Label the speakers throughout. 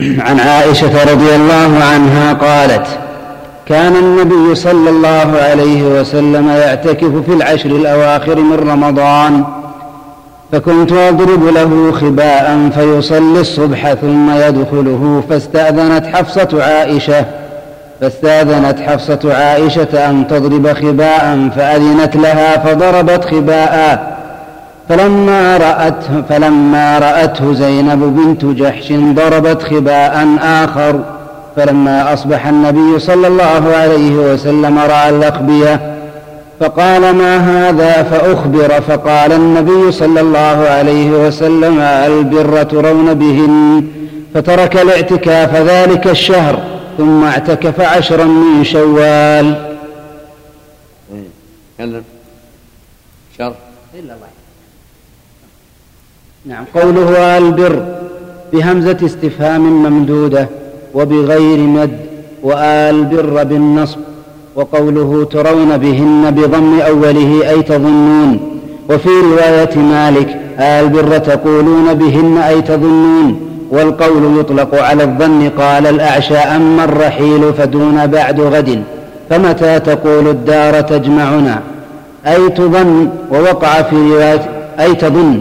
Speaker 1: عن عائشة رضي الله عنها قالت كان النبي صلى الله عليه وسلم يعتكف في العشر الأواخر من رمضان فكنت أضرب له خباء فيصلي الصبح ثم يدخله فاستأذنت حفصة عائشة فاستأذنت حفصة عائشة أن تضرب خباء فأذنت لها فضربت خباء. فلما رأته فلما رأته زينب بنت جحش ضربت خباء آخر فلما أصبح النبي صلى الله عليه وسلم رأى الأخبية فقال ما هذا؟ فأخبر فقال النبي صلى الله عليه وسلم البر ترون بهن. فترك الاعتكاف ذلك الشهر ثم اعتكف عشرا من شوال.
Speaker 2: تكلم شر.
Speaker 1: إلا الله نعم. قوله البر بهمزة استفهام ممدودة وبغير مد وآل بر بالنصب وقوله ترون بهن بضم أوله أي تظنون وفي رواية مالك آل بر تقولون بهن أي تظنون والقول يطلق على الظن قال الأعشى أما الرحيل فدون بعد غد فمتى تقول الدار تجمعنا أي تظن ووقع في رواية أي تظن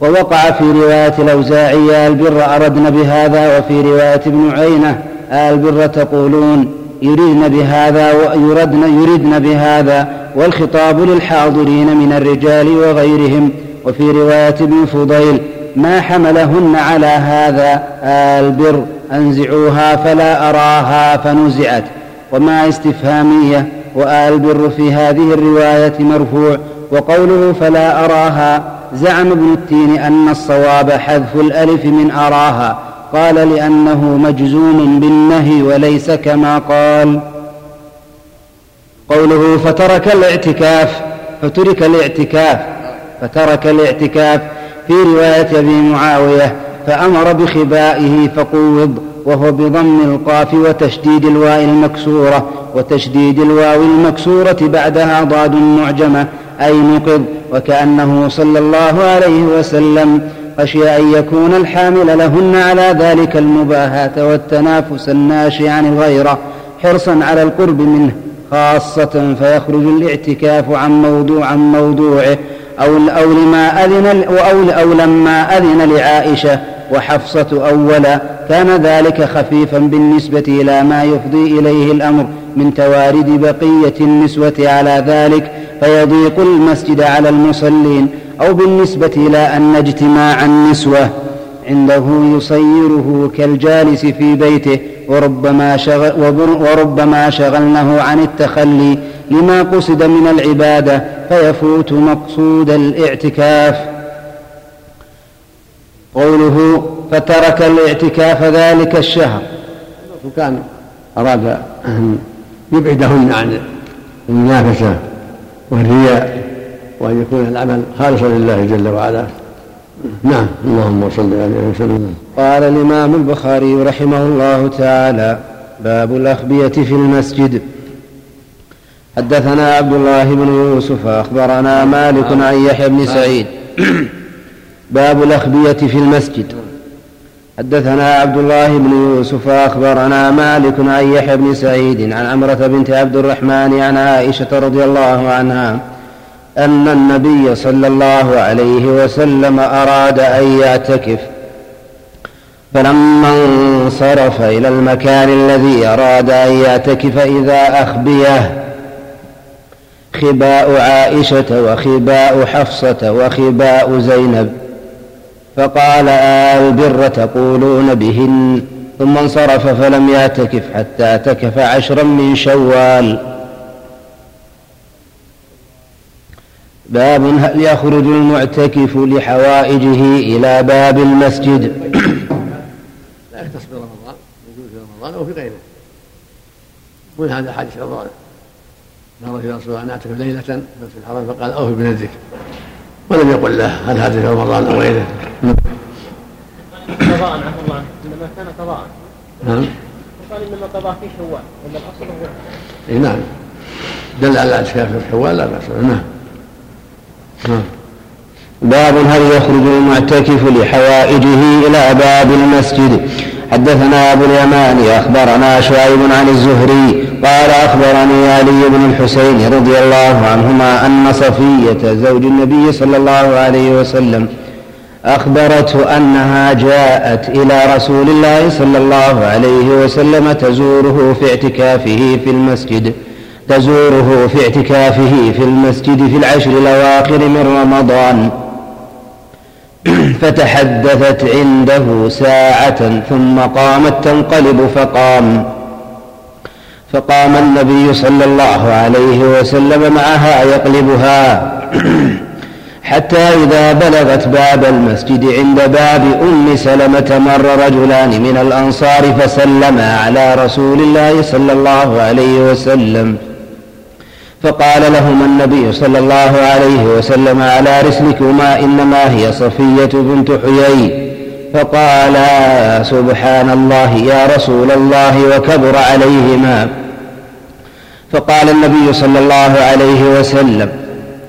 Speaker 1: ووقع في رواية الأوزاعي البر أردن بهذا وفي رواية ابن عينة البر تقولون يريدن بهذا ويردن يردن بهذا والخطاب للحاضرين من الرجال وغيرهم. وفي رواية ابن فضيل ما حملهن على هذا البر أنزعوها فلا أراها فنزعت. وما استفهامية وآل بر في هذه الرواية مرفوع وقوله فلا أراها زعم ابن التين أن الصواب حذف الألف من أراها. قال لأنه مجزوم بالنهي وليس كما قال. قوله فترك الاعتكاف فترك الاعتكاف فترك الاعتكاف. في رواية أبي معاوية فأمر بخبائه فقوض وهو بضم القاف وتشديد الواو المكسورة وتشديد الواو المكسورة بعدها ضاد معجمة أي نقض وكأنه صلى الله عليه وسلم خشي أن يكون الحامل لهن على ذلك المباهاة والتنافس الناشئ عن الغيرة حرصا على القرب منه خاصة فيخرج الاعتكاف عن موضوع عن موضوعه أو أو لما أذن أو أو لما أذن لعائشة وحفصة أولا كان ذلك خفيفا بالنسبة إلى ما يفضي إليه الأمر من توارد بقية النسوة على ذلك فيضيق المسجد على المصلين أو بالنسبة إلى أن اجتماع النسوة. عنده يصيره كالجالس في بيته وربما, شغل وربما شغلنه عن التخلي لما قصد من العبادة فيفوت مقصود الاعتكاف. قوله فترك الاعتكاف ذلك الشهر
Speaker 2: كان أراد أن يبعدهن عن المنافسة. والرياء وأن يكون العمل خالصا لله جل وعلا. نعم. اللهم صل عليه وسلم
Speaker 1: قال الإمام البخاري رحمه الله تعالى باب الأخبية في المسجد. حدثنا عبد الله بن يوسف أخبرنا مالك عن يحيى بن سعيد. باب الأخبية في المسجد. حدثنا عبد الله بن يوسف أخبرنا مالك عن يحيى بن سعيد عن عمرة بنت عبد الرحمن عن عائشة رضي الله عنها أن النبي صلى الله عليه وسلم أراد أن يعتكف. فلما انصرف إلى المكان الذي أراد أن يعتكف إذا أخبيه خباء عائشة وخباء حفصة وخباء زينب فقال آل البر تقولون بهن. ثم انصرف فلم يعتكف حتى اعتكف عشرا من شوال. باب هل يخرج المعتكف لحوائجه إلى باب المسجد؟
Speaker 2: لا يختص برمضان يجوز في رمضان أو في غيره. ومن هذا حديث رمضان نظر في رسول الله أن أعتكف ليلة في الحرم فقال أوفي بنذرك ولم يقل له هل هذا في رمضان أو غيره.
Speaker 3: قضاء عفى الله إنما كان قضاء.
Speaker 2: نعم.
Speaker 3: وقال إنما قضاء في شوال ولا الأصل هو
Speaker 2: إي نعم. دل على الاعتكاف في شوال لا بأس نعم.
Speaker 1: نعم. باب هل يخرج المعتكف لحوائجه إلى باب المسجد. حدثنا أبو اليمان أخبرنا شعيب عن الزهري قال أخبرني علي بن الحسين رضي الله عنهما أن صفية زوج النبي صلى الله عليه وسلم أخبرته أنها جاءت إلى رسول الله صلى الله عليه وسلم تزوره في اعتكافه في المسجد تزوره في اعتكافه في المسجد في العشر الأواخر من رمضان. فتحدثت عنده ساعة ثم قامت تنقلب فقام. فقام النبي صلى الله عليه وسلم معها يقلبها. حتى إذا بلغت باب المسجد عند باب أم سلمة مر رجلان من الأنصار فسلما على رسول الله صلى الله عليه وسلم. فقال لهما النبي صلى الله عليه وسلم على رسلكما إنما هي صفية بنت حيي. فقالا سبحان الله يا رسول الله وكبر عليهما. فقال النبي صلى الله عليه وسلم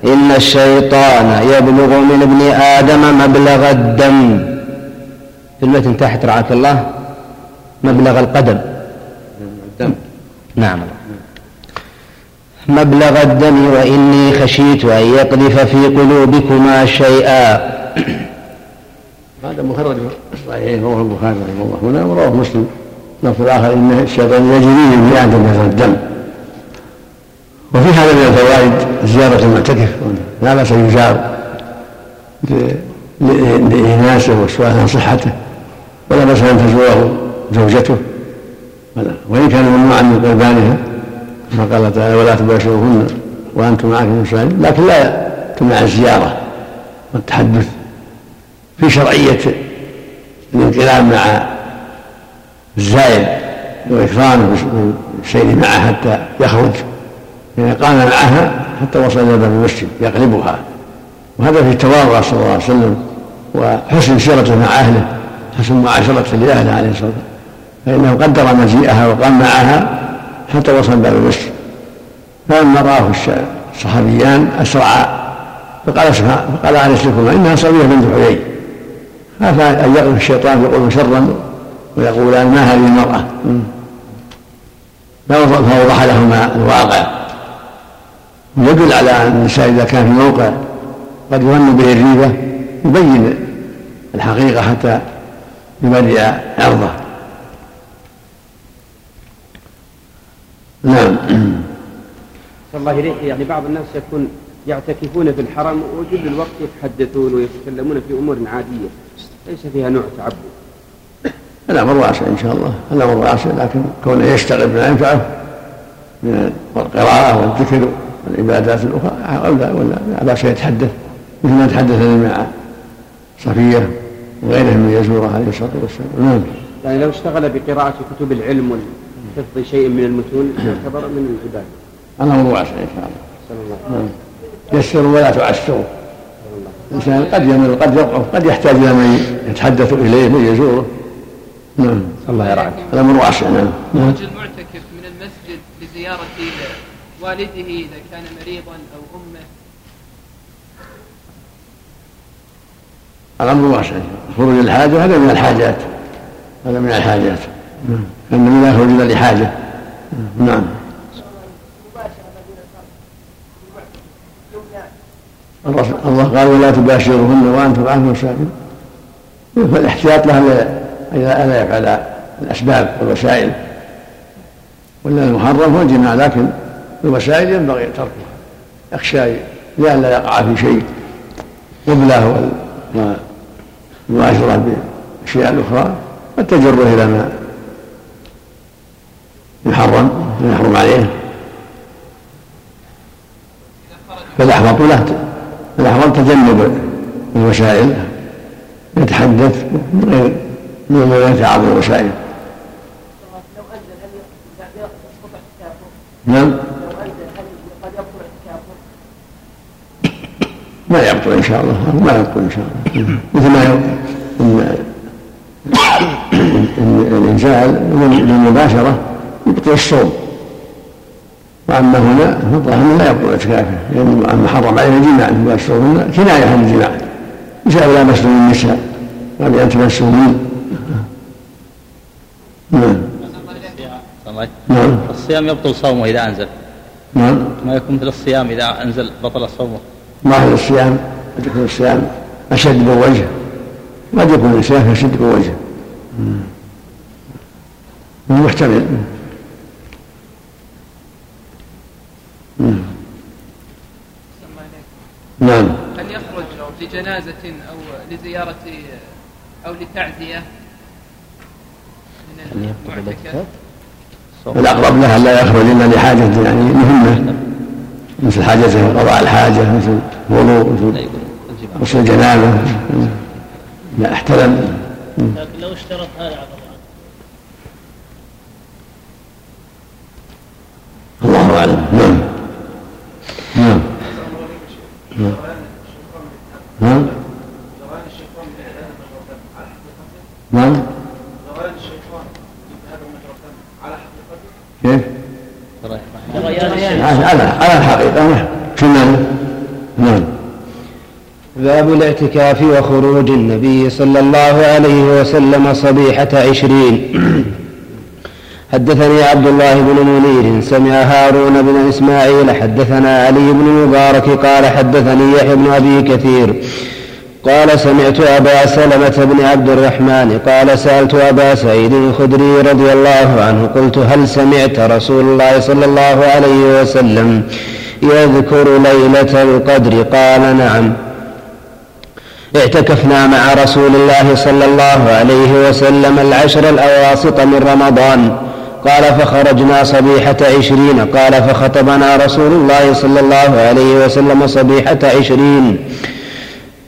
Speaker 1: إن الشيطان يبلغ من ابن آدم مبلغ الدم. في المتن تحت رعاك الله مبلغ القدم. الدم نعم. مبلغ الدم وإني خشيت أن يقذف في قلوبكما شيئا.
Speaker 2: هذا مخرج في الصحيحين رواه البخاري رحمه الله. هنا ورواه مسلم. لفظ الآخر إن الشيطان يجري من آدم مثل الدم. وفي هذا من الفوائد زيارة المعتكف. لا بأس أن يزار لإناسه والسؤال عن صحته. ولا بأس أن تزوره زوجته. وإن كان ممنوعا من قربانها. كما قال تعالى ولا تباشروهن وأنتم معكم المساجد لكن لا تمنع الزيارة والتحدث في شرعية الانقلاب مع الزائر وإكرامه بالسير معه حتى يخرج. يعني قام معها حتى وصل إلى باب المسجد يقلبها. وهذا في تواضع صلى الله عليه وسلم وحسن سيرته مع أهله حسن معاشرته لأهله عليه الصلاة والسلام. فإنه قدر مجيئها وقام معها حتى وصل باب المسجد فلما رآه الصحابيان أسرعا فقال فقال عن رسلكما إنها صبية بنت حيي. خاف أن يقذف الشيطان يقول شرا ويقولان ما هذه المرأة؟ فوضح لهما الواقع. ويدل على أن الإنسان إذا كان في موقع قد يظن به الريبة يبين الحقيقة حتى يبرئ عرضه.
Speaker 4: نعم. الله إليك يعني بعض الناس يكون يعتكفون في الحرم وجل الوقت يتحدثون ويتكلمون في أمور عادية. ليس فيها نوع تعبد.
Speaker 2: الأمر واسع إن شاء الله. الأمر واسع لكن كونه يشتغل بما ينفعه من القراءة والذكر والعبادات الأخرى أولى ولا لا بأس يتحدث مثل ما تحدث مع صفية وغيرهم من يزوره عليه الصلاة والسلام. نعم.
Speaker 4: يعني لو اشتغل بقراءة كتب العلم وحفظ شيء من المتون يعتبر من العبادة.
Speaker 2: الأمر واسع إن شاء الله. نعم. يسروا ولا تعسروا الإنسان قد يمل قد يضعف قد يحتاج إلى من يتحدث إليه من يزوره. نعم. الله يرعاك. الأمر واسع نعم.
Speaker 5: خروج المعتكف من المسجد لزيارة والده إذا كان مريضا أو أمه.
Speaker 2: الأمر واسع خروج الحاجة هذا من الحاجات. هذا من الحاجات. نعم. أن لا يخرج إلا لحاجة. نعم. الله قال ولا تباشرهن وأنتم عنهم ساكن فالاحتياط له ألا يفعل الأسباب والوسائل. ولا المحرم هو الجماع لكن الوسائل ينبغي تركها. يخشى لئلا يقع في شيء. قبله والمعاشرة بالأشياء الأخرى قد تجره إلى ما يحرم يحرم عليه فالأحوط له الأحوط تجنب الوسائل يتحدث من غير من غير تعاطي الوسائل نعم ما يبطل ان شاء الله ما يبطل ان شاء الله مثل ما ان الانزال للمباشره يبطل الصوم. وأما هنا فالظاهر لا يبطل اعتكافه لأن أما حرم عليه الجماع تباشرهن كناية عن الجماع. يسال لا مسلم النساء وبان تمسوا منه نعم. نعم.
Speaker 6: الصيام يبطل صومه إذا أنزل.
Speaker 2: نعم.
Speaker 6: ما يكون مثل الصيام إذا أنزل بطل صومه.
Speaker 2: ظاهر الصيام قد يكون الصيام أشد من وجه قد يكون الصيام أشد من وجه محتمل نعم.
Speaker 5: هل يخرج لجنازة أو لزيارة أو لتعزية من المعتكف؟
Speaker 2: الأقرب له لا يخرج إلا لحاجة يعني مهمة. مثل حاجته قضاء الحاجة مثل وضوء مثل غسل جنابة لا احتلم
Speaker 3: لكن لو اشترط هذا عبد الله.
Speaker 2: الله أعلم. نعم نعم. نعم نعم كيف؟ على على الحقيقة نعم نعم
Speaker 1: باب الاعتكاف وخروج النبي صلى الله عليه وسلم صبيحة عشرين حدثني عبد الله بن منير سمع هارون بن إسماعيل حدثنا علي بن المبارك قال حدثني يحيى بن أبي كثير. قال سمعت أبا سلمة بن عبد الرحمن قال سألت أبا سعيد الخدري رضي الله عنه قلت هل سمعت رسول الله صلى الله عليه وسلم يذكر ليلة القدر؟ قال نعم. اعتكفنا مع رسول الله صلى الله عليه وسلم العشر الأواسط من رمضان. قال فخرجنا صبيحة عشرين. قال فخطبنا رسول الله صلى الله عليه وسلم صبيحة عشرين.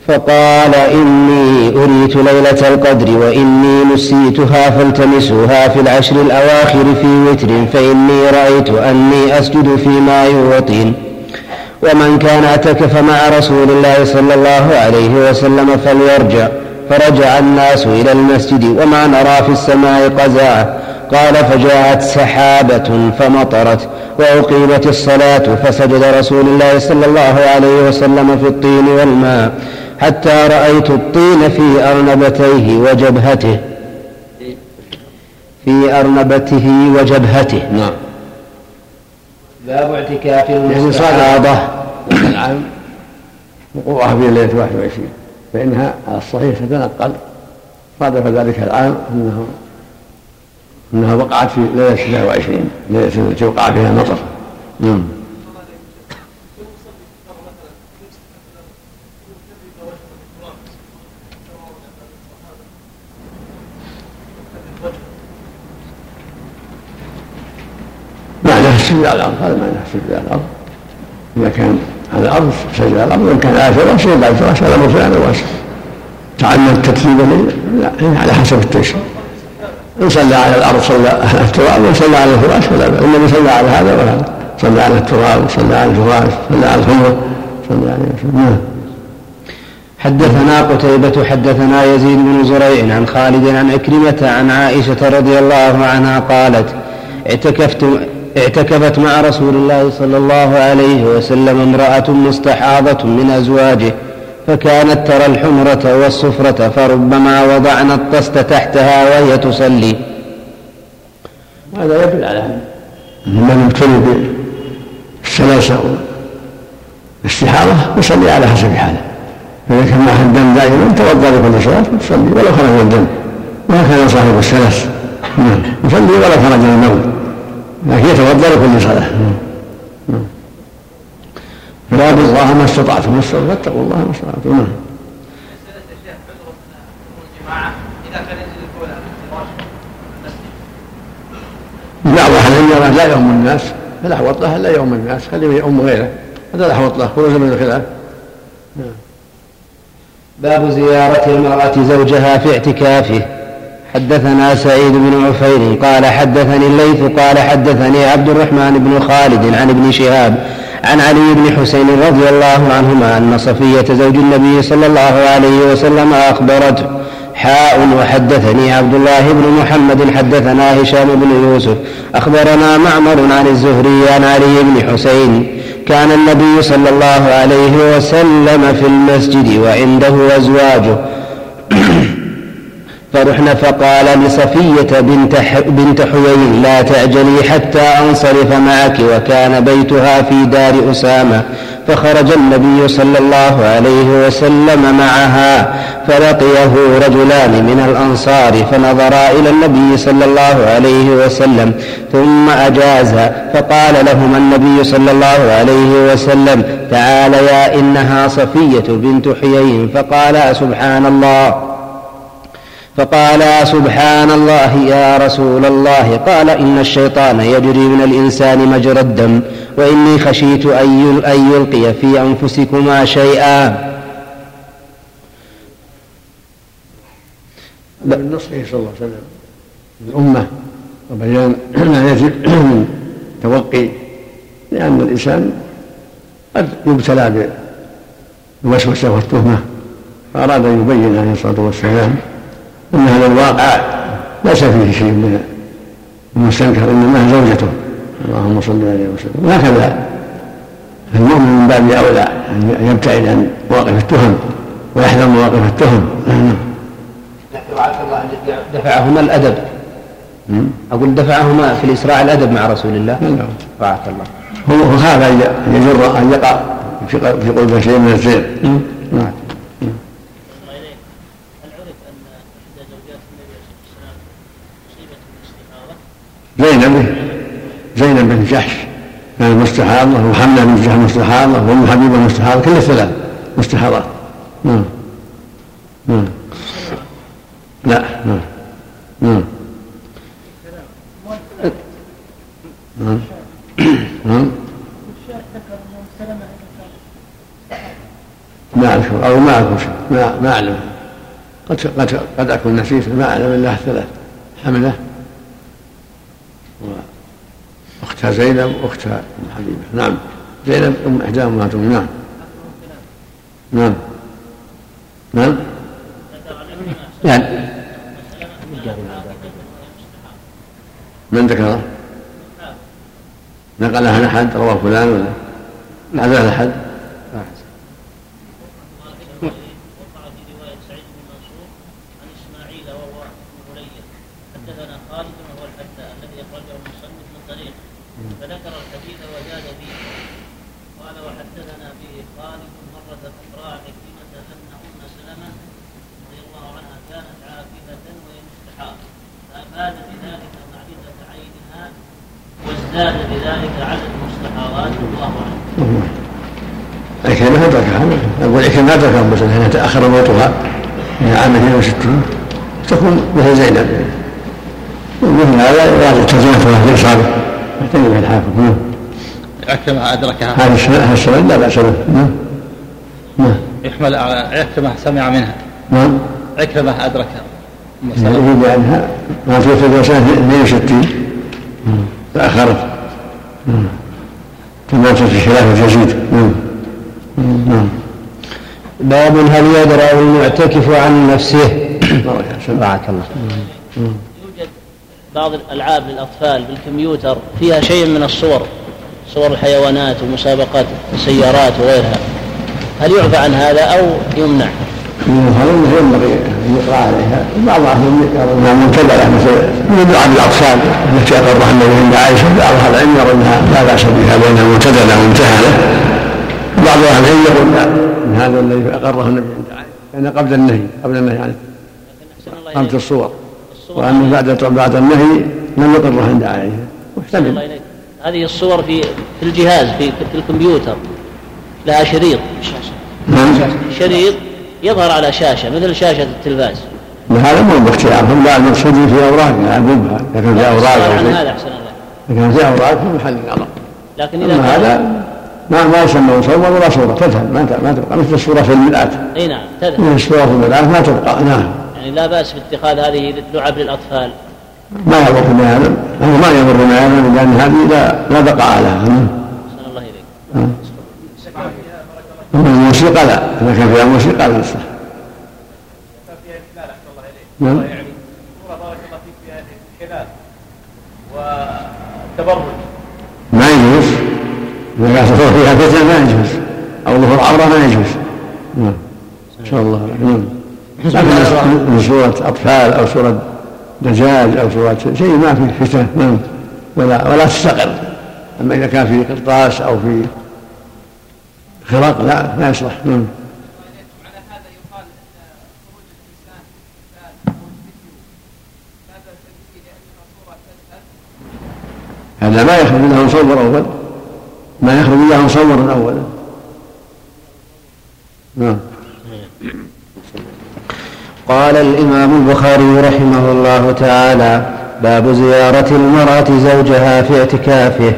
Speaker 1: فقال إني أريت ليلة القدر وإني نسيتها فالتمسوها في العشر الأواخر في وتر فإني رأيت أني أسجد فيما يوطين ومن كان اعتكف مع رسول الله صلى الله عليه وسلم فليرجع. فرجع الناس إلى المسجد وما نرى في السماء قزاعة قال فجاءت سحابة فمطرت وأقيمت الصلاة فسجد رسول الله صلى الله عليه وسلم في الطين والماء حتى رأيت الطين في أرنبتيه وجبهته. في أرنبته وجبهته.
Speaker 2: نعم.
Speaker 1: باب اعتكاف
Speaker 2: يعني
Speaker 1: المستحاضة
Speaker 2: العام وقوعها في ليلة 21 فإنها على الصحيح تتنقل. صادف ذلك العام أنه أنها وقعت في ليلة 26 ليلة التي وقع فيها المطر نعم. معناها السجود على الأرض هذا معناها السجود على الأرض. إذا كان على الأرض سجد على الأرض وإن كان على الفراش سجد على الفراش هذا مرفوع على الواسع. تعمد ترتيبا لا على حسب التيسير إن صلى على الأرض صلى على التراب وإن صلى على الفراش فلا بأس. النبي صلى على هذا وهذا صلى على التراب صلى على الفراش صلى على الحمرة صلى وسلم نعم.
Speaker 1: حدثنا قتيبة حدثنا يزيد بن زريع عن خالد عن عكرمة عن عائشة رضي الله عنها قالت اعتكفت اعتكفت مع رسول الله صلى الله عليه وسلم امرأة مستحاضة من أزواجه. فكانت ترى الحمرة والصفرة فربما وضعنا الطست تحتها وهي تصلي
Speaker 2: هذا يدل على أن من ابتلي بالسلاسة والاستحاضة يصلي على حسب حاله فإذا كان معه الدم دائما توضأ لكل صلاة تصلي ولو خرج من الدم وهكذا صاحب السلس نعم. يصلي ولو خرج من النوم. لكن يتوضأ لكل صلاة. نعم باب الله ما استطعتم فاتقوا الله ما استطعتم نعم. بعض أهل العلم لا يؤم الناس. فالاحوط له لا يؤم الناس. خليه يؤم غيره. هذا الاحوط له خروجا من الخلاف.
Speaker 1: باب زيارة المرأة زوجها في اعتكافه. حدثنا سعيد بن عفير قال حدثني الليث قال حدثني عبد الرحمن بن خالد عن ابن شهاب عن علي بن حسين رضي الله عنهما أن صفية زوج النبي صلى الله عليه وسلم أخبرته حاء وحدثني عبد الله بن محمد حدثنا هشام بن يوسف أخبرنا معمر عن الزهري عن علي بن حسين كان النبي صلى الله عليه وسلم في المسجد وعنده أزواجه فرحنا فقال لصفية بنت, بنت حيي لا تعجلي حتى أنصرف معك وكان بيتها في دار أسامة. فخرج النبي صلى الله عليه وسلم معها فلقيه رجلان من الأنصار فنظرا إلى النبي صلى الله عليه وسلم ثم أجاز فقال لهما النبي صلى الله عليه وسلم تعاليا إنها صفية بنت حيي فقالا سبحان الله. فقال سبحان الله يا رسول الله قال إن الشيطان يجري من الإنسان مجرى الدم وإني خشيت أن يلقي في أنفسكما شيئا.
Speaker 2: نصحه صلى الله عليه وسلم الأمة وبيان ما يجب من توقي لأن الإنسان قد يبتلى بالوسوسة والتهمة فأراد أن يبين عليه الصلاة والسلام أن هذا الواقع ليس فيه شيء من المستنكر إنما زوجته. اللهم صل عليه وسلم. وهكذا المؤمن من باب أولى أن يبتعد عن مواقف التهم ويحذر مواقف التهم. نعم.
Speaker 1: دفعهما الأدب. أقول دفعهما في الإسراع الأدب مع رسول الله.
Speaker 2: نعم.
Speaker 1: رعاك الله.
Speaker 2: هو خاف أن يجر أن يقع في قلبه شيء من الزين نعم زينب زينب بن جحش كانت مستحاضة وحملة بن جحش مستحاضة وأم حبيبة مستحاضة كل الثلاث مستحاضات نعم. نعم. لا. نعم. نعم. نعم. نعم. ما أذكر أو ما أذكر شيء ما ما أعلم. قد قد قد أكون نسيت ما أعلم إلا الثلاث حملة. واختها زينب واختها أم حبيبة. نعم. زينب أم احدى امهاتهم نعم. نعم. نعم.
Speaker 1: يعني
Speaker 2: من ذكره؟ نقلها احد رواه فلان ولا؟ نقلها أحد؟
Speaker 3: زاد بذلك عدد المستحاضات والله اعلم.
Speaker 2: عكرمة أدركها أقول عكرمة أدركها أم سلمة تأخر موتها إلى عام 62 تكون مثل زينب ومثل هذا يراجع ترجمة في إصابة يحتاج إلى الحافظ نعم
Speaker 6: أدركها
Speaker 2: هذا السند لا بأس به. نعم.
Speaker 6: نعم. يحمل عكرمة سمع منها.
Speaker 2: نعم.
Speaker 6: عكرمة أدركها
Speaker 2: يعني يريد عنها ما توفي سنة 62 تأخرت تماتت في خلافة يزيد نعم.
Speaker 1: نعم. باب هل يدرأ المعتكف عن نفسه؟
Speaker 3: بارك الله. يوجد بعض الألعاب للأطفال بالكمبيوتر فيها شيء من الصور. صور الحيوانات ومسابقات السيارات وغيرها. هل يعفى عن هذا أو يمنع؟
Speaker 2: هذا ينبغي أن يقرأ عليها. بعض أهل يرى انها منتبهه مثل من لعب الأطفال التي اقرها النبي عند عائشة بعض أهل العلم يرى أنها لا بأس بها لانها منتدله وممتهنه بعض أهل العلم يقول لا أن هذا الذي أقره النبي عند عائشة كان قبل النهي قبل النهي عن قبل الصور. وانه بعد بعد النهي لم يقره عند عائشة. محتمل
Speaker 3: هذه الصور في في الجهاز في في الكمبيوتر لها شريط.
Speaker 2: نعم.
Speaker 3: شريط يظهر على شاشة مثل شاشة التلفاز.
Speaker 2: هذا مو باختيارهم لا المقصود في اوراق يلعبونها اذا كان في أوراق
Speaker 3: هذا أحسن الله.
Speaker 2: كان في أوراق في محل الغلط
Speaker 3: لكن إذا
Speaker 2: اما هذا ما ما يسمى مصور ولا صورة. تذهب ما ما تبقى. مثل الصورة في المرآة
Speaker 3: أي نعم تذهب.
Speaker 2: مثل الصورة في المرآة ما تبقى. نعم.
Speaker 3: يعني لا بأس باتخاذ هذه لعب للأطفال.
Speaker 2: ما يضر بهذا هذا ما يضر بهذا لأن هذه لا لا بقاء لها. اما الموسيقى لا. إذا كان فيها موسيقى لا يصح
Speaker 7: نعم. يعني بارك الله فيك فيها والتبرج
Speaker 2: ما يجوز. إذا كان تصور فيها فتنة ما يجوز. أو ظهور عورة ما يجوز. نعم. إن شاء الله. نعم. لكن من صورة أطفال أو صورة دجاج أو صورة شيء ما فيه فتنة نعم ولا ولا تستقر أما إذا كان في قرطاس أو في خرق لا لا يصلح. نعم
Speaker 5: هذا
Speaker 2: أو ما يخرج له مصور أول. ما يخرج له مصورا أولا نعم
Speaker 1: قال الإمام البخاري رحمه الله تعالى باب زيارة المرأة زوجها في اعتكافه.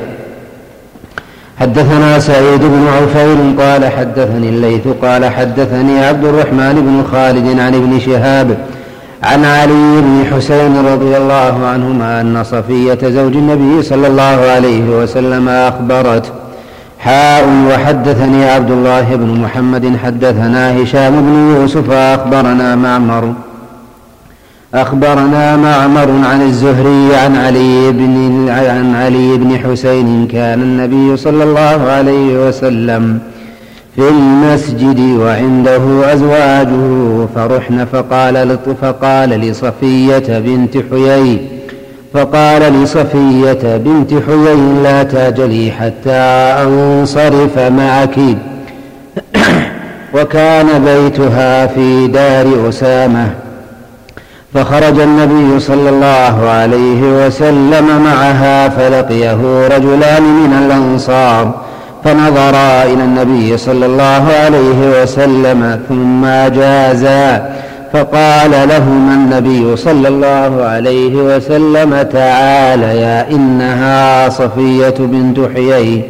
Speaker 1: حدثنا سعيد بن عفير قال حدثني الليث قال حدثني عبد الرحمن بن خالد عن ابن شهاب عن علي بن حسين رضي الله عنهما أن صفية زوج النبي صلى الله عليه وسلم أخبرته حاء وحدثني عبد الله بن محمد حدثنا هشام بن يوسف أخبرنا معمر. أخبرنا معمر عن الزهري عن علي بن عن علي بن حسين كان النبي صلى الله عليه وسلم في المسجد وعنده أزواجه فرحن فقال فقال لصفية بنت حيي فقال لصفية بنت حيي لا تاجلي حتى أنصرف معك. وكان بيتها في دار أسامة. فخرج النبي صلى الله عليه وسلم معها فلقيه رجلان من الأنصار فنظرا إلى النبي صلى الله عليه وسلم ثم جازا. فقال لهما النبي صلى الله عليه وسلم تعاليا إنها صفية بنت حيي.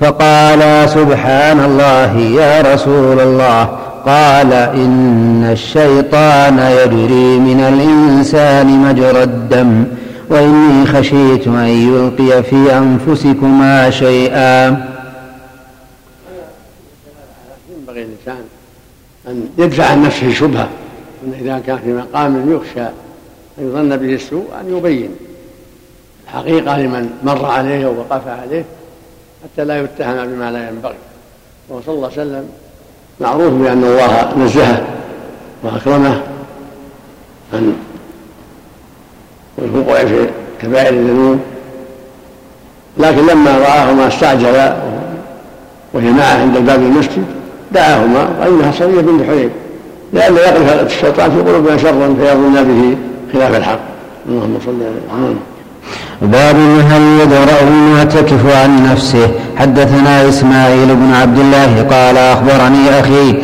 Speaker 1: فقال سبحان الله يا رسول الله. قال إن الشيطان يجري من الإنسان مجرى الدم وإني خشيت أن يلقي في أنفسكما شيئا.
Speaker 2: ينبغي الإنسان أن يدفع عن نفسه شبهة أن إذا كان في مقام يخشى أن يظن به السوء أن يبين. الحقيقة لمن مر عليه أو وقف عليه حتى لا يتهم بما لا ينبغي. وهو صلى الله عليه وسلم معروف بأن الله نزهه وأكرمه عن الوقوع في كبائر الذنوب. لكن لما رآهما استعجلا وهي معه عند باب المسجد دعاهما وأنها صفيه بنت حليب. لئلا يقذف الشيطان في قلوبنا شرا فيظن به خلاف الحق. اللهم صل على
Speaker 1: باب هل يدرأ المعتكف عن نفسه. حدثنا إسماعيل بن عبد الله قال أخبرني أخي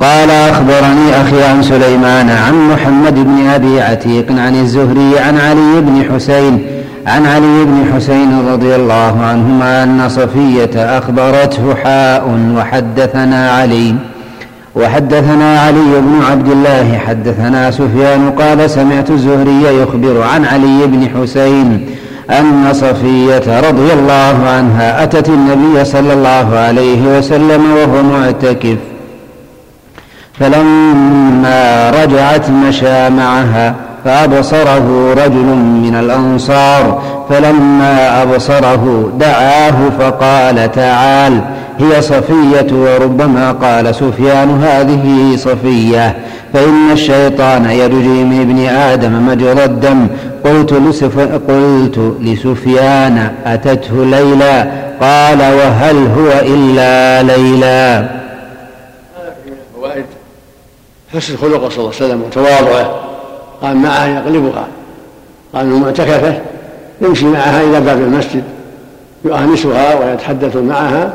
Speaker 1: قال أخبرني أخي عن سليمان عن محمد بن أبي عتيق عن الزهري عن علي بن حسين عن علي بن حسين رضي الله عنهما أن صفية أخبرته حاء وحدثنا علي. وحدثنا علي بن عبد الله حدثنا سفيان قال سمعت الزهري يخبر عن علي بن حسين أن صفية رضي الله عنها أتت النبي صلى الله عليه وسلم وهو معتكف. فلما رجعت مشى معها. فأبصره رجل من الأنصار فلما أبصره دعاه فقال تعال هي صفية وربما قال سفيان هذه صفية فإن الشيطان يجري من ابن آدم مجرى الدم قلت, لسف قلت لسفيان أتته ليلى؟ قال وهل هو إلا ليلى؟
Speaker 2: حسن خلقه صلى الله عليه وسلم وتواضعه قام معها يقلبها قال انه معتكفه يمشي معها إلى باب المسجد يؤانسها ويتحدث معها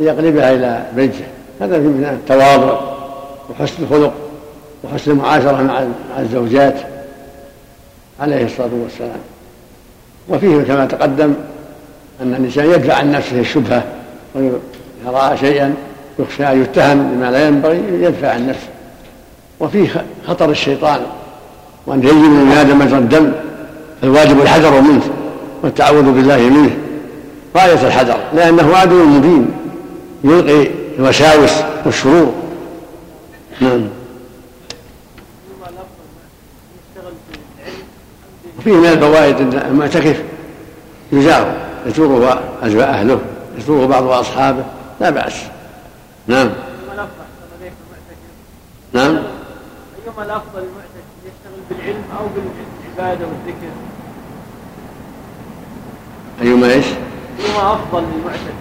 Speaker 2: ليقلبها إلى بيته. هذا من التواضع وحسن الخلق وحسن المعاشرة مع الزوجات عليه الصلاة والسلام. وفيه كما تقدم أن الانسان يدفع عن نفسه الشبهة ويرى شيئا يخشى أن يتهم بما لا ينبغي يدفع عن نفسه. وفيه خطر الشيطان وأن يجب من آدم مجرى الدم فالواجب الحذر منه والتعوذ بالله منه. غاية الحذر لأنه عدو مبين يلقي الوساوس والشرور. نعم. وفيه من الفوائد أن المعتكف يزار يزوره أهله يزوره بعض أصحابه لا بأس. نعم. نعم.
Speaker 5: أيهما الأفضل للمعتكف يشتغل بالعلم أو بالعبادة والذكر؟
Speaker 2: أيما إيش؟
Speaker 5: أيهما أفضل للمعتكف؟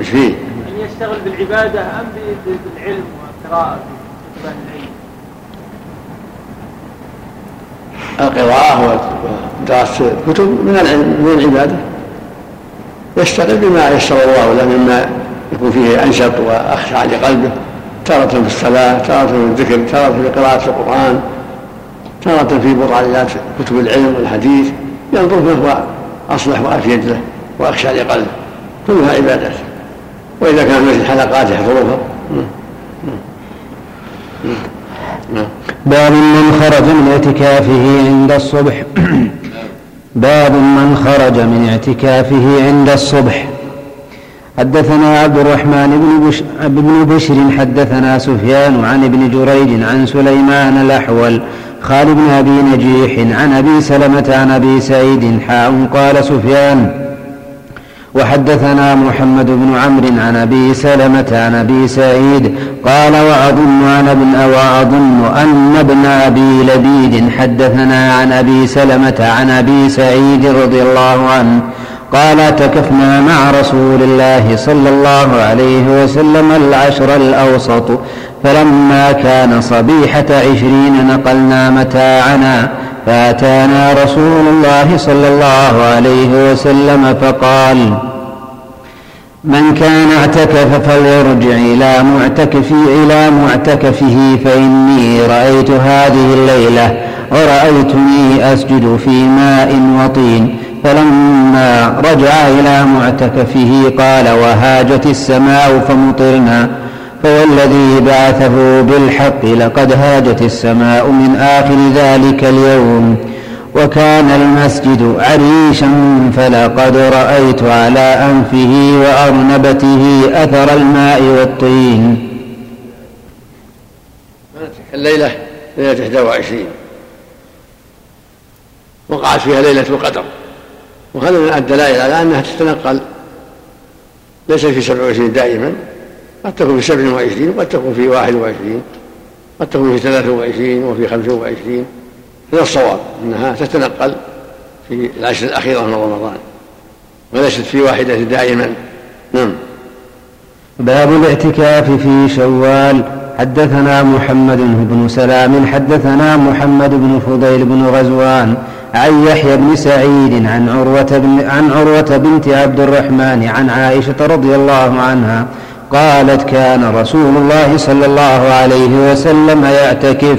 Speaker 2: إيش فيه؟
Speaker 5: أن يشتغل بالعبادة أم بالعلم وقراءة كتب العلم؟
Speaker 2: القراءة ودراسة الكتب من العلم من العبادة يشتغل بما يسر الله له مما يكون فيه أنشط وأخشع لقلبه تارة في الصلاة تارة في الذكر تارة في قراءة القرآن تارة في بطالات كتب العلم والحديث ينظر ما هو أصلح وأفيد له وأخشى لقلبه. كلها عبادات. وإذا كان مثل حلقات يحضرها
Speaker 1: نعم باب من خرج من اعتكافه عند الصبح. باب من خرج من اعتكافه عند الصبح. حدثنا عبد الرحمن بن, بش بن بشر حدثنا سفيان عن ابن جريج عن سليمان الأحول خالد بن أبي نجيح عن أبي سلمة عن أبي سعيد حاء قال سفيان وحدثنا محمد بن عمرو عن أبي سلمة عن أبي سعيد قال وأظن ان ابن وأظن أن ابن أبي لبيد حدثنا عن أبي سلمة عن أبي سعيد رضي الله عنه قال اعتكفنا مع رسول الله صلى الله عليه وسلم العشر الأوسط فلما كان صبيحة عشرين نقلنا متاعنا فأتانا رسول الله صلى الله عليه وسلم فقال من كان اعتكف فليرجع إلى معتكفي إلى معتكفه فإني رأيت هذه الليلة ورأيتني أسجد في ماء وطين فلما رجع إلى معتكفه قال وهاجت السماء فمطرنا فوالذي بعثه بالحق لقد هاجت السماء من آخر ذلك اليوم وكان المسجد عريشا فلقد رأيت على أنفه وأرنبته أثر الماء والطين.
Speaker 2: الليلة؟ ليلة 21 وقعت فيها ليلة القدر. وهذا من الدلائل على أنها تتنقل ليس في 27 دائما قد تكون في 27 وقد تكون في 21 قد تكون في 23 وفي 25 من الصواب أنها تتنقل في العشر الأخيرة من رمضان وليست في واحدة دائما. نعم.
Speaker 1: باب الاعتكاف في شوال. حدثنا محمد بن سلام حدثنا محمد بن فضيل بن غزوان عن يحيى بن سعيد عن عروة, بن عن عروة بنت عبد الرحمن عن عائشة رضي الله عنها قالت كان رسول الله صلى الله عليه وسلم يعتكف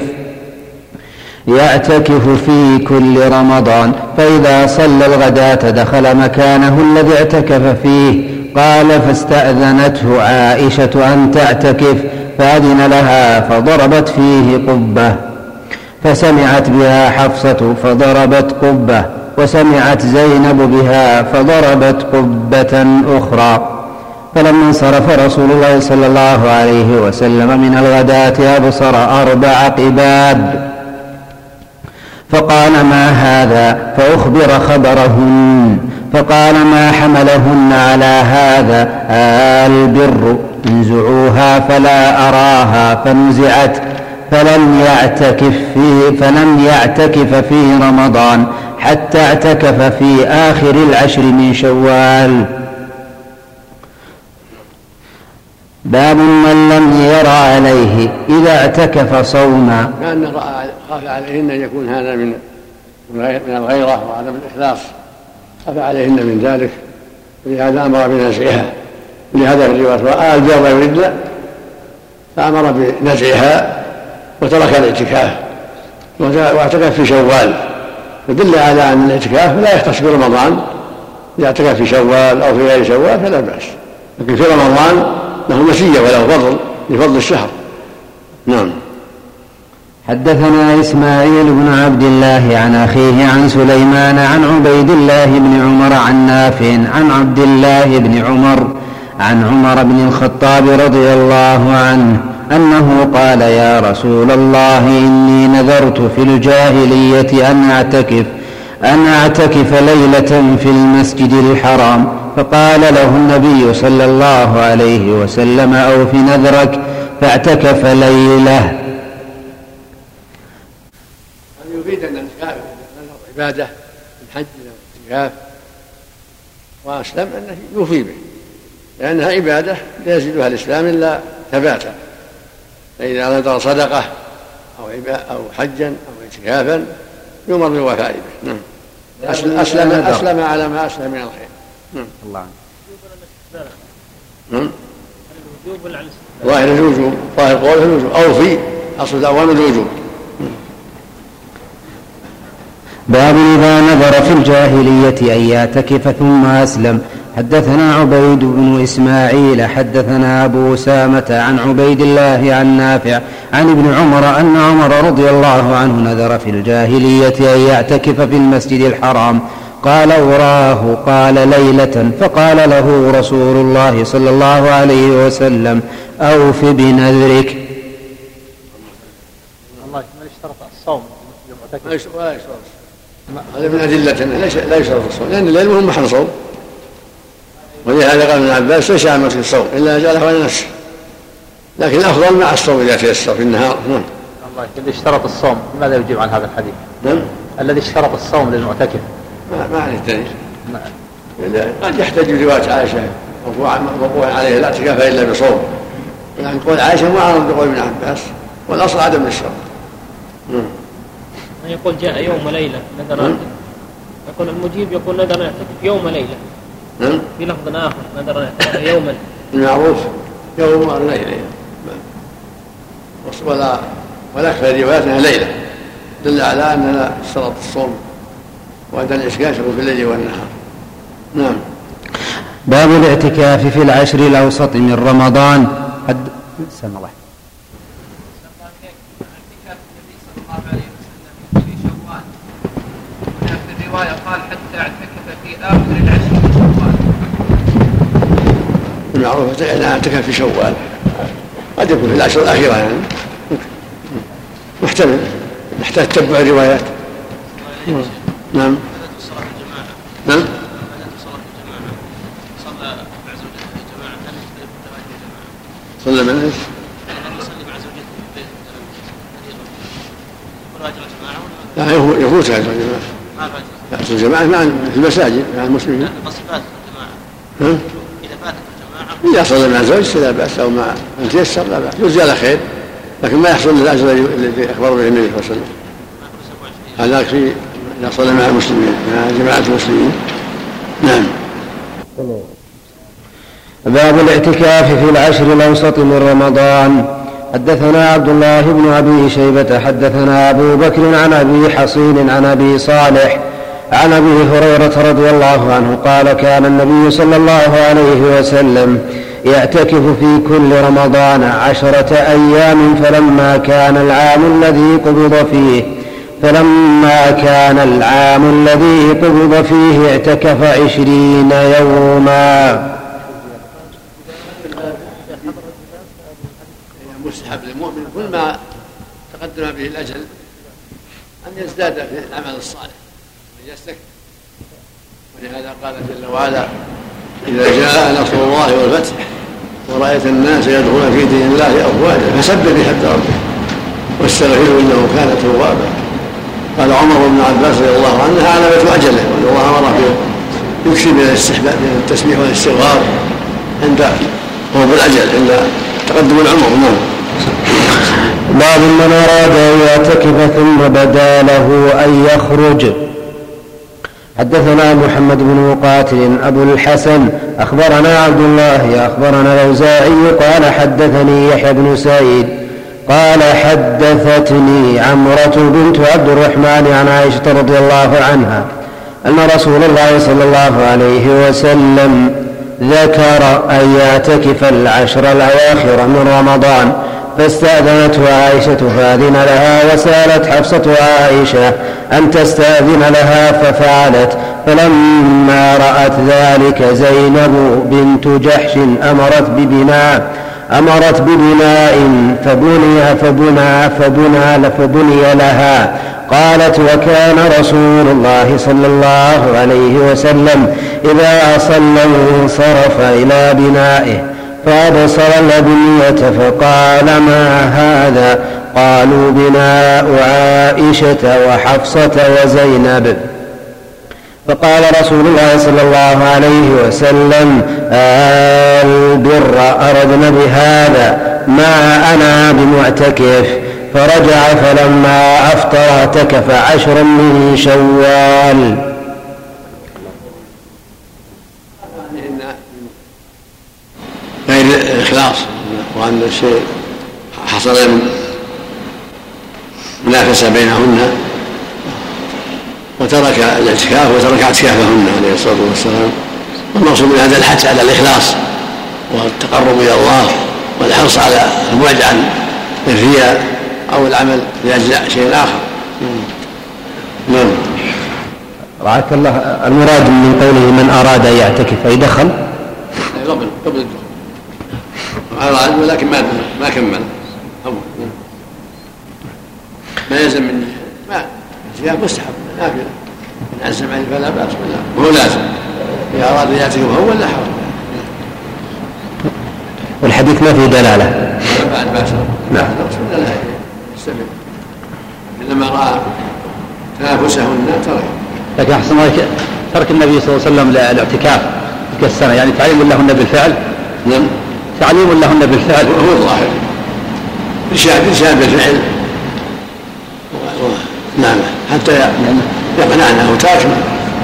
Speaker 1: يعتكف في كل رمضان فإذا صلى الغداة دخل مكانه الذي اعتكف فيه قال فاستأذنته عائشة أن تعتكف فأذن لها فضربت فيه قبة. فسمعت بها حفصة فضربت قبة وسمعت زينب بها فضربت قبة أخرى. فلما انصرف رسول الله صلى الله عليه وسلم من الغداة أبصر أربع قباب فقال ما هذا؟ فأخبر خبرهن. فقال ما حملهن على هذا؟ البر. انزعوها فلا أراها. فنزعت فلم يعتكف في فلم يعتكف في رمضان حتى اعتكف في آخر العشر من شوال. باب من لم ير عليه إذا اعتكف صوما.
Speaker 2: كأن خاف عليهن أن يكون هذا من من الغيرة وعدم الإخلاص. خاف عليهن من ذلك. ولهذا أمر بنزعها. ولهذا في الرواية رأى البر يريدن فأمر بنزعها. وترك الاعتكاف واعتكف في شوال. يدل على أن الاعتكاف لا يختص برمضان. إذا اعتكف في شوال أو في غير شوال فلا بأس. لكن في رمضان له مزية وله فضل لفضل الشهر. نعم.
Speaker 1: حدثنا إسماعيل بن عبد الله عن أخيه عن سليمان عن عبيد الله بن عمر عن نافع عن عبد الله بن عمر عن عمر بن الخطاب رضي الله عنه أنه قال يا رسول الله إني نذرت في الجاهلية أن أعتكف أن أعتكف ليلة في المسجد الحرام. فقال له النبي صلى الله عليه وسلم أوف نذرك فاعتكف ليلة.
Speaker 2: أن يريد أن الكافر عبادة الحج والاعتكاف وأسلم أنه يوفي به لأنها عبادة لا يزيدها الإسلام إلا ثباتا. فإذا نذر صدقة أو أو حجا أو اعتكافا يؤمر بالوفاء به. نعم. أسلم أسلم, أسلم على ما أسلم من الخير. نعم. الله نعم. ظاهر الوجوب. ظاهر قوله الوجوب. أو في أصل دعوانا الوجوب.
Speaker 1: باب إذا نذر في الجاهلية أن يعتكف ثم أسلم. حدثنا عبيد بن إسماعيل حدثنا أبو أسامة عن عبيد الله عن نافع عن ابن عمر أن عمر رضي الله عنه نذر في الجاهلية أن يعتكف في المسجد الحرام. قال أراه قال ليلة فقال له رسول الله صلى الله عليه وسلم أوف بنذرك.
Speaker 6: الله من اشترط الصوم
Speaker 2: ولا يشترط هذا من أدلة لا يشترط الصوم لأن الليل مهم محل صوم. ولهذا قال ابن عباس ليس على في الصوم إلا جعله على نفسه. لكن الافضل مع الصوم إذا تيسر في النهار. نعم.
Speaker 6: الله الذي اشترط الصوم ماذا يجيب عن هذا الحديث؟
Speaker 2: نعم.
Speaker 6: الذي اشترط الصوم للمعتكف.
Speaker 2: ما ما عليه دليل نعم. قد يحتج بروايه عائشة موقوعا عليه لا اعتكاف إلا بصوم. يعني قول عائشة معارض بقول ابن عباس والأصل عدم الشرط
Speaker 8: نعم. من يقول جاء يوم وليلة نذر نعم. يقول المجيب يقول نذر يعتكف يوم وليلة.
Speaker 2: نعم؟
Speaker 8: في لفظ آخر نذر يوما.
Speaker 2: المعروف يوم الليلة ولا والأكثر الروايات أنها ليلة. دل على أننا اشترط الصوم وأن الإشكال في الليل والنهار. نعم.
Speaker 1: باب الاعتكاف في العشر الأوسط من رمضان. قد سمع الله
Speaker 5: في الرواية قال حتى اعتكف في آخر العشر
Speaker 2: المعروف اعتكف في شوال. قد يكون في العشر الأخيرة. يعني محتمل. نحتاج تتبع الروايات. نعم. نعم. صلى من إيش؟ لا يفوت اجر الجماعة. اجر الجماعة مع في المساجد مع المسلمين. قصد اذا فات إذا صلى مع زوج فلا بأس أو مع من تيسر لا بأس. يجزي على خير لكن ما يحصل الأجر الذي أخبر به النبي صلى الله عليه وسلم. هذاك في إذا صلى مع المسلمين مع جماعة المسلمين. نعم.
Speaker 1: باب الاعتكاف في العشر الأوسط من رمضان. حدثنا عبد الله بن أبي شيبة حدثنا أبو بكر عن أبي حصين عن أبي صالح عن أبي هريرة رضي الله عنه قال كان النبي صلى الله عليه وسلم يعتكف في كل رمضان عشرة أيام فلما كان العام الذي قبض فيه فلما كان العام الذي قبض فيه اعتكف عشرين يوما.
Speaker 2: مستحب للمؤمن كل ما تقدم به الأجل أن يزداد في العمل الصالح. يستكبر ولهذا قال جل وعلا إذا جاء نصر الله والفتح ورأيت الناس يدخلون في دين الله أفواجا فسبح بحمد ربك واستغفره إنه كان توابا. قال عمر بن عباس رضي الله عنه علامة أجله وأن الله أمره يكشف من الاستحباب من التسبيح والاستغفار عند قرب الأجل عند تقدم العمر. نعم.
Speaker 1: باب من أراد أن يعتكف ثم بدا له أن يخرج. حدثنا محمد بن مقاتل أبو الحسن أخبرنا عبد الله أخبرنا الأوزاعي قال حدثني يحيى بن سعيد قال حدثتني عمرة بنت عبد الرحمن عن عائشة رضي الله عنها أن رسول الله صلى الله عليه وسلم ذكر أن يعتكف العشر الأواخر من رمضان فاستأذنته عائشة فأذن لها وسألت حفصة عائشة أن تستأذن لها ففعلت فلما رأت ذلك زينب بنت جحش أمرت ببناء أمرت ببناء فبني فبنى فبنى فبني لها. قالت وكان رسول الله صلى الله عليه وسلم إذا صلى انصرف إلى بنائه. فأبصر الأبنية فقال ما هذا. قالوا بناء عائشة وحفصة وزينب. فقال رسول الله صلى الله عليه وسلم البر أردنا بهذا ما أنا بمعتكف. فرجع فلما أفطر اعتكف عشر من شوال.
Speaker 2: غير الإخلاص وأن الشيء حصل منافسة بينهن وترك الاعتكاف وترك اعتكافهن عليه الصلاة والسلام. والمقصود من هذا الحث على الإخلاص والتقرب إلى الله والحرص على البعد عن الرياء أو العمل لأجل شيء آخر.
Speaker 1: نعم. رعاك الله. المراد من قوله من أراد أن يعتكف أي دخل؟
Speaker 2: قبل قبل الدخول. اراد ولكن ما ما كمل. اول ما يلزم من ما الاعتكاف مستحب. نافله ان عزم عليه فلا باس ولا هو لازم. إذا أراد أن يعتكف هو ولا حرج
Speaker 1: والحديث ما فيه دلالة.
Speaker 2: بعد باس
Speaker 1: نعم.
Speaker 2: لا يستمر إنما رأى تنافسهن ترك.
Speaker 6: لكن أحسن الله ترك النبي صلى الله عليه وسلم الاعتكاف تلك السنة. يعني تعليم لهن بالفعل؟
Speaker 2: نعم.
Speaker 6: تعليم لهن بالفعل.
Speaker 2: هو الظاهر ارشاد ارشاد بالفعل. نعم. حتى يقنعنا أو ترك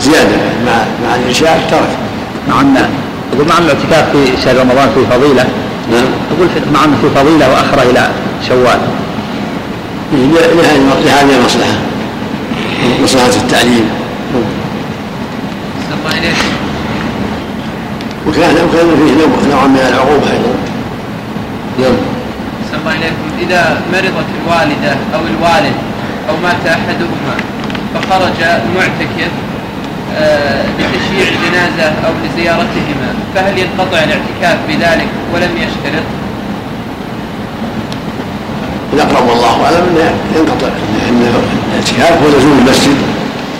Speaker 2: زيادة مع مع الارشاد ترك.
Speaker 6: مع ان أقول مع الاعتكاف في شهر رمضان في فضيلة.
Speaker 2: نعم.
Speaker 6: أقول مع أنه في فضيلة واخره إلى شوال.
Speaker 2: لهذه المصلحه مصلحة؟ التعليم. وكان وكان فيه نوع من العقوبة أيضا.
Speaker 5: نعم الله إليكم إذا مرضت الوالدة أو الوالد أو مات أحدهما فخرج المعتكف آه، لتشييع الجنازة أو لزيارتهما فهل ينقطع الاعتكاف بذلك ولم يشترط؟
Speaker 2: الأقرب والله أعلم أنه ينقطع لأن الاعتكاف هو لزوم المسجد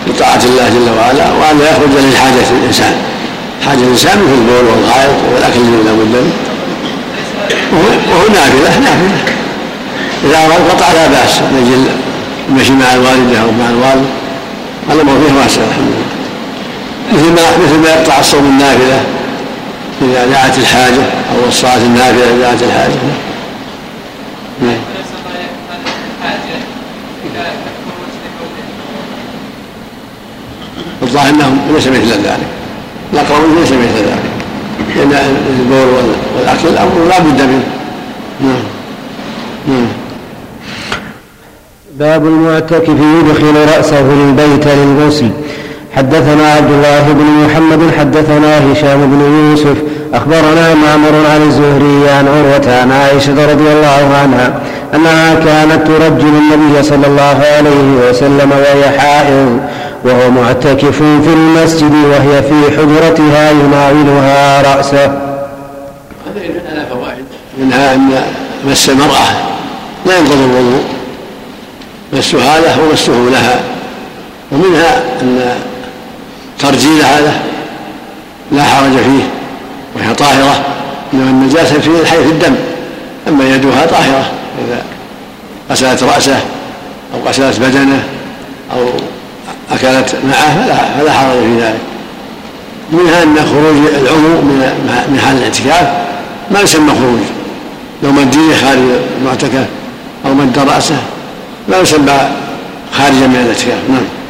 Speaker 2: لطاعة الله جل وعلا وأن لا يخرج لحاجة الإنسان. حاجة الإنسان مثل البول والغائط والأكل الذي لا بد منه وهو نافلة نافلة إذا انقطع لا بأس من أجل المشي مع الوالدة أو مع الوالد. الأمر فيه واسع الحمد لله. مثل ما مثل ما يقطع الصوم النافلة إذا دعت الحاجة أو الصلاة النافلة إذا دعت الحاجة. نعم. الظاهر أنهم ليس مثل ذلك. الاقربون ليس مثل ذلك. لأن البول والأكل الامر لا بد منه. نعم. نعم.
Speaker 1: باب المعتكف يدخل رأسه البيت للغسل. حدثنا عبد الله بن محمد حدثنا هشام بن يوسف. أخبرنا معمر عن الزهري عن عروة عن عائشة رضي الله عنها أنها كانت ترجل النبي صلى الله عليه وسلم وهي حائض. وهو معتكف في المسجد وهي في حجرتها يناولها رأسه.
Speaker 2: هذه فوائد. منها أن مس المرأة. لا ينقض الوضوء. مسها له ومسه لها. ومنها أن ترجيل هذا لا حرج فيه. وهي طاهرة. إنما النجاسة في حيث الدم. أما يدها طاهرة. إذا غسلت رأسه أو غسلت بدنه أو أكلت معه فلا, فلا حرج في ذلك. منها أن خروج العضو من حال الاعتكاف ما يسمى خروج. لو مد خارج المعتكف أو مد رأسه لا يسمى خارجا من الاعتكاف. نعم.